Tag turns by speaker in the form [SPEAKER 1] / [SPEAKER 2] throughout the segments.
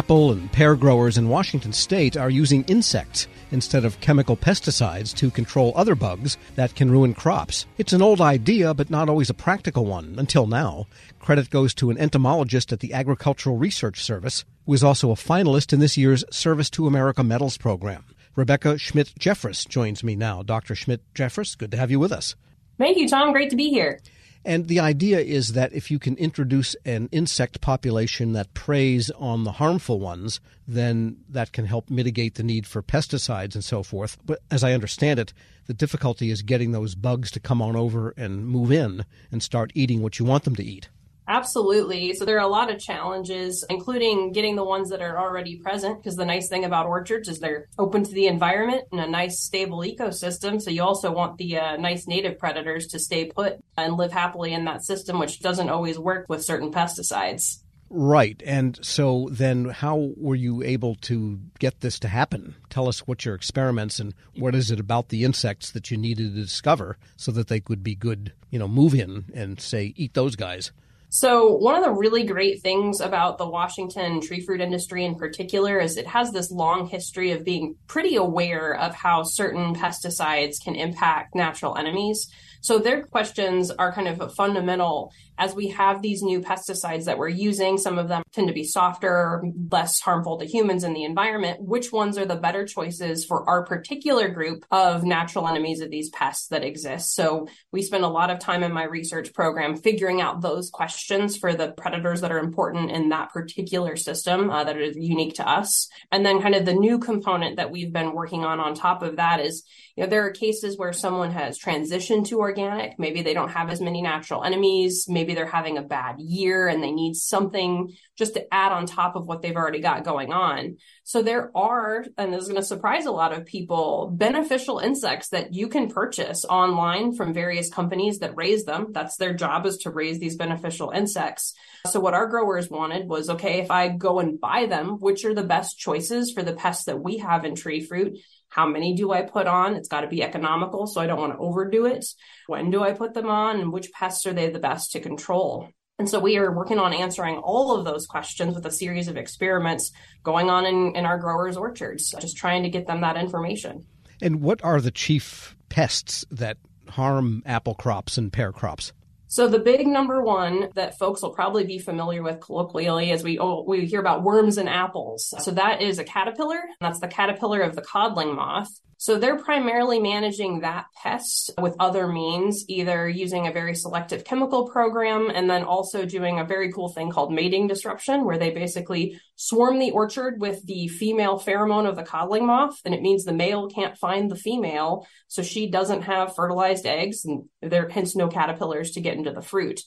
[SPEAKER 1] apple and pear growers in Washington state are using insects instead of chemical pesticides to control other bugs that can ruin crops. It's an old idea, but not always a practical one until now. Credit goes to an entomologist at the Agricultural Research Service, who is also a finalist in this year's Service to America Medals program. Rebecca Schmidt Jeffris joins me now. Dr. Schmidt Jeffris, good to have you with us.
[SPEAKER 2] Thank you, Tom. Great to be here.
[SPEAKER 1] And the idea is that if you can introduce an insect population that preys on the harmful ones, then that can help mitigate the need for pesticides and so forth. But as I understand it, the difficulty is getting those bugs to come on over and move in and start eating what you want them to eat.
[SPEAKER 2] Absolutely. So there are a lot of challenges, including getting the ones that are already present. Because the nice thing about orchards is they're open to the environment and a nice, stable ecosystem. So you also want the uh, nice native predators to stay put and live happily in that system, which doesn't always work with certain pesticides.
[SPEAKER 1] Right. And so then how were you able to get this to happen? Tell us what your experiments and what is it about the insects that you needed to discover so that they could be good, you know, move in and say, eat those guys.
[SPEAKER 2] So, one of the really great things about the Washington tree fruit industry in particular is it has this long history of being pretty aware of how certain pesticides can impact natural enemies. So their questions are kind of fundamental as we have these new pesticides that we're using. Some of them tend to be softer, less harmful to humans and the environment. Which ones are the better choices for our particular group of natural enemies of these pests that exist? So we spend a lot of time in my research program figuring out those questions for the predators that are important in that particular system uh, that are unique to us. And then kind of the new component that we've been working on on top of that is, you know, there are cases where someone has transitioned to organic. Maybe they don't have as many natural enemies. Maybe they're having a bad year and they need something just to add on top of what they've already got going on. So there are, and this is going to surprise a lot of people, beneficial insects that you can purchase online from various companies that raise them. That's their job is to raise these beneficial insects. So what our growers wanted was, okay, if I go and buy them, which are the best choices for the pests that we have in tree fruit? How many do I put on? It's got to be economical, so I don't want to overdo it. When do I put them on? And which pests are they the best to control? And so we are working on answering all of those questions with a series of experiments going on in, in our growers' orchards, just trying to get them that information.
[SPEAKER 1] And what are the chief pests that harm apple crops and pear crops?
[SPEAKER 2] So the big number one that folks will probably be familiar with colloquially as we oh, we hear about worms and apples. So that is a caterpillar. That's the caterpillar of the codling moth. So they're primarily managing that pest with other means, either using a very selective chemical program and then also doing a very cool thing called mating disruption, where they basically swarm the orchard with the female pheromone of the codling moth. And it means the male can't find the female. So she doesn't have fertilized eggs and there hence no caterpillars to get into the fruit.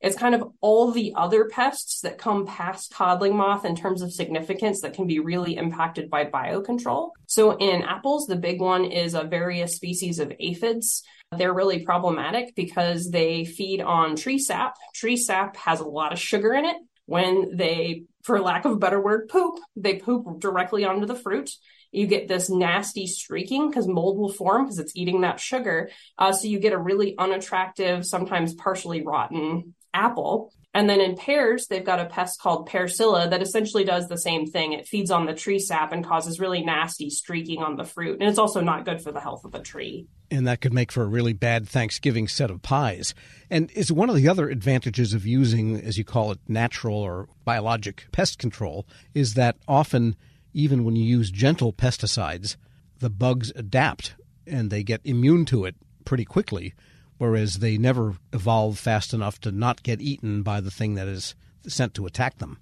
[SPEAKER 2] It's kind of all the other pests that come past codling moth in terms of significance that can be really impacted by biocontrol. So in apples, the big one is a various species of aphids. They're really problematic because they feed on tree sap. Tree sap has a lot of sugar in it. When they, for lack of a better word, poop, they poop directly onto the fruit you get this nasty streaking because mold will form because it's eating that sugar. Uh, so you get a really unattractive, sometimes partially rotten apple. And then in pears, they've got a pest called pear psylla that essentially does the same thing. It feeds on the tree sap and causes really nasty streaking on the fruit. And it's also not good for the health of the tree.
[SPEAKER 1] And that could make for a really bad Thanksgiving set of pies. And is one of the other advantages of using, as you call it, natural or biologic pest control, is that often, even when you use gentle pesticides, the bugs adapt and they get immune to it pretty quickly whereas they never evolve fast enough to not get eaten by the thing that is sent to attack them.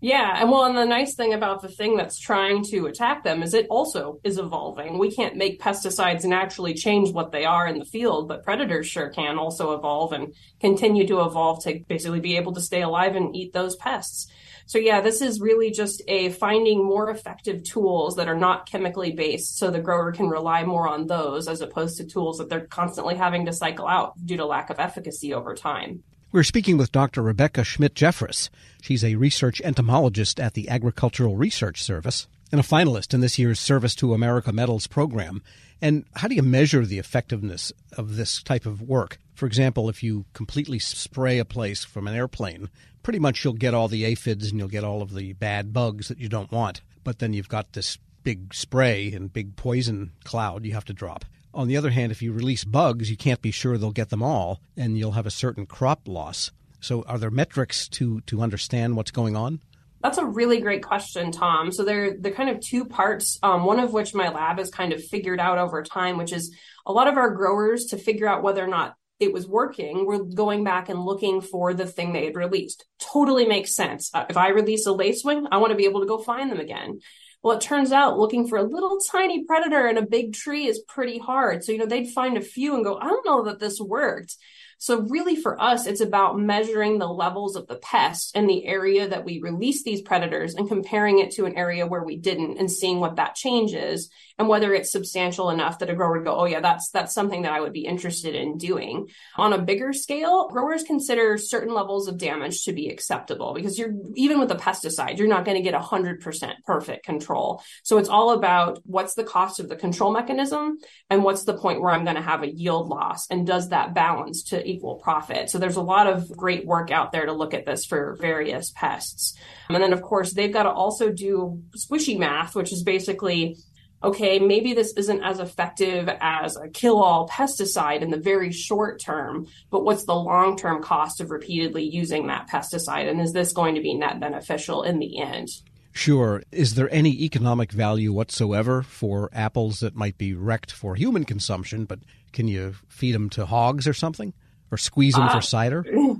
[SPEAKER 2] Yeah, and well, and the nice thing about the thing that's trying to attack them is it also is evolving. We can't make pesticides naturally change what they are in the field, but predators sure can also evolve and continue to evolve to basically be able to stay alive and eat those pests. So yeah, this is really just a finding more effective tools that are not chemically based so the grower can rely more on those as opposed to tools that they're constantly having to cycle out due to lack of efficacy over time.
[SPEAKER 1] We're speaking with Dr. Rebecca Schmidt Jeffris. She's a research entomologist at the Agricultural Research Service and a finalist in this year's Service to America Medals program. And how do you measure the effectiveness of this type of work? For example, if you completely spray a place from an airplane, pretty much you'll get all the aphids and you'll get all of the bad bugs that you don't want. But then you've got this big spray and big poison cloud you have to drop. On the other hand, if you release bugs, you can't be sure they'll get them all, and you'll have a certain crop loss. So, are there metrics to to understand what's going on?
[SPEAKER 2] That's a really great question, Tom. So there, they're kind of two parts. Um, one of which my lab has kind of figured out over time, which is a lot of our growers to figure out whether or not it was working, we're going back and looking for the thing they had released. Totally makes sense. Uh, if I release a lacewing, I want to be able to go find them again. Well, it turns out looking for a little tiny predator in a big tree is pretty hard. So, you know, they'd find a few and go, I don't know that this worked. So really for us, it's about measuring the levels of the pest in the area that we release these predators and comparing it to an area where we didn't and seeing what that changes and whether it's substantial enough that a grower would go, oh yeah, that's, that's something that I would be interested in doing. On a bigger scale, growers consider certain levels of damage to be acceptable because you're, even with a pesticide, you're not going to get 100% perfect control. So it's all about what's the cost of the control mechanism and what's the point where I'm going to have a yield loss and does that balance to equal profit. So there's a lot of great work out there to look at this for various pests. And then of course they've got to also do squishy math, which is basically okay, maybe this isn't as effective as a kill all pesticide in the very short term, but what's the long term cost of repeatedly using that pesticide? And is this going to be net beneficial in the end?
[SPEAKER 1] Sure. Is there any economic value whatsoever for apples that might be wrecked for human consumption, but can you feed them to hogs or something? Or squeeze them uh, for cider?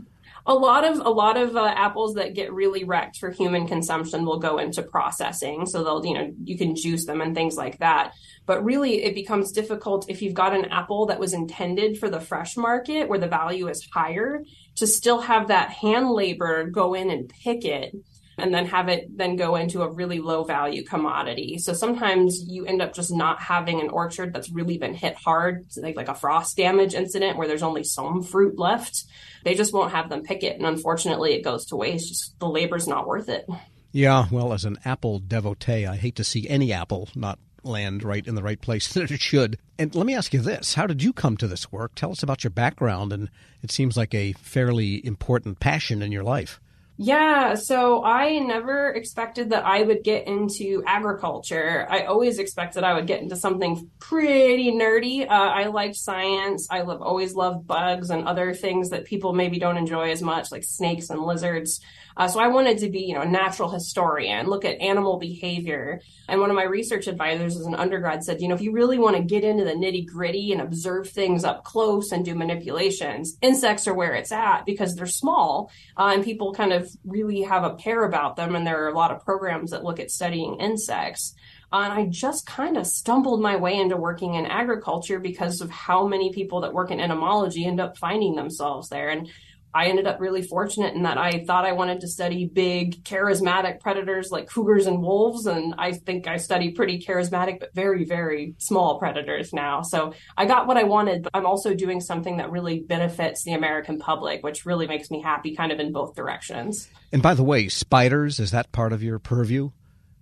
[SPEAKER 2] A lot of a lot of uh, apples that get really wrecked for human consumption will go into processing, so they'll you know you can juice them and things like that. But really, it becomes difficult if you've got an apple that was intended for the fresh market where the value is higher to still have that hand labor go in and pick it and then have it then go into a really low value commodity. So sometimes you end up just not having an orchard that's really been hit hard, like, like a frost damage incident where there's only some fruit left. They just won't have them pick it. And unfortunately, it goes to waste. Just the labor's not worth it.
[SPEAKER 1] Yeah, well, as an apple devotee, I hate to see any apple not land right in the right place that it should. And let me ask you this How did you come to this work? Tell us about your background, and it seems like a fairly important passion in your life.
[SPEAKER 2] Yeah, so I never expected that I would get into agriculture. I always expected I would get into something pretty nerdy. Uh, I like science. I love, always loved bugs and other things that people maybe don't enjoy as much, like snakes and lizards. Uh, so I wanted to be, you know, a natural historian, look at animal behavior. And one of my research advisors as an undergrad said, you know, if you really want to get into the nitty gritty and observe things up close and do manipulations, insects are where it's at because they're small uh, and people kind of really have a pair about them. And there are a lot of programs that look at studying insects. And I just kind of stumbled my way into working in agriculture because of how many people that work in entomology end up finding themselves there. And I ended up really fortunate in that I thought I wanted to study big, charismatic predators like cougars and wolves. And I think I study pretty charismatic, but very, very small predators now. So I got what I wanted, but I'm also doing something that really benefits the American public, which really makes me happy kind of in both directions.
[SPEAKER 1] And by the way, spiders, is that part of your purview?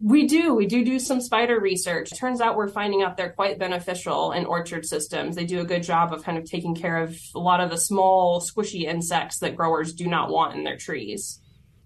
[SPEAKER 2] We do. We do do some spider research. Turns out we're finding out they're quite beneficial in orchard systems. They do a good job of kind of taking care of a lot of the small, squishy insects that growers do not want in their trees.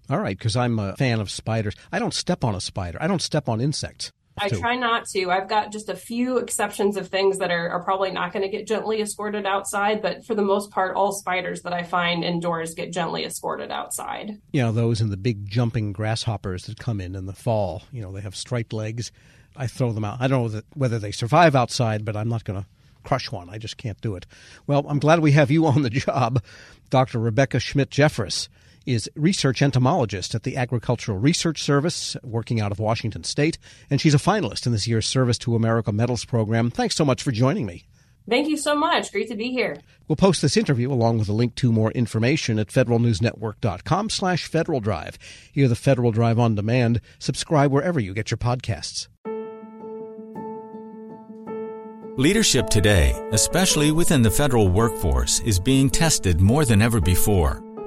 [SPEAKER 1] All right, because I'm a fan of spiders. I don't step on a spider. I don't step on insects.
[SPEAKER 2] I try not to. I've got just a few exceptions of things that are, are probably not going to get gently escorted outside, but for the most part, all spiders that I find indoors get gently escorted outside.
[SPEAKER 1] You know, those and the big jumping grasshoppers that come in in the fall, you know, they have striped legs. I throw them out. I don't know whether they survive outside, but I'm not going to crush one. I just can't do it. Well, I'm glad we have you on the job, Dr. Rebecca Schmidt Jeffris is research entomologist at the Agricultural Research Service, working out of Washington State, and she's a finalist in this year's Service to America Medals program. Thanks so much for joining me.
[SPEAKER 2] Thank you so much. Great to be here.
[SPEAKER 1] We'll post this interview along with a link to more information at federalnewsnetwork.com slash Federal Drive. Hear the Federal Drive on demand. Subscribe wherever you get your podcasts.
[SPEAKER 3] Leadership today, especially within the federal workforce, is being tested more than ever before.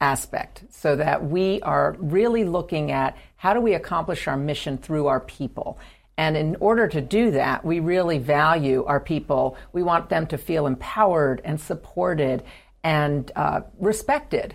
[SPEAKER 4] aspect so that we are really looking at how do we accomplish our mission through our people. And in order to do that, we really value our people. We want them to feel empowered and supported and uh, respected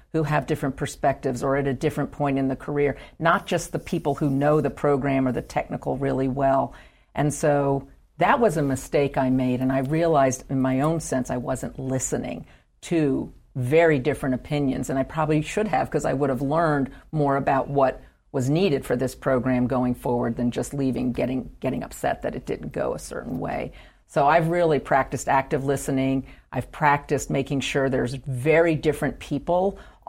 [SPEAKER 4] who have different perspectives or at a different point in the career, not just the people who know the program or the technical really well. And so that was a mistake I made, and I realized in my own sense I wasn't listening to very different opinions, and I probably should have because I would have learned more about what was needed for this program going forward than just leaving getting getting upset that it didn't go a certain way. So I've really practiced active listening. I've practiced making sure there's very different people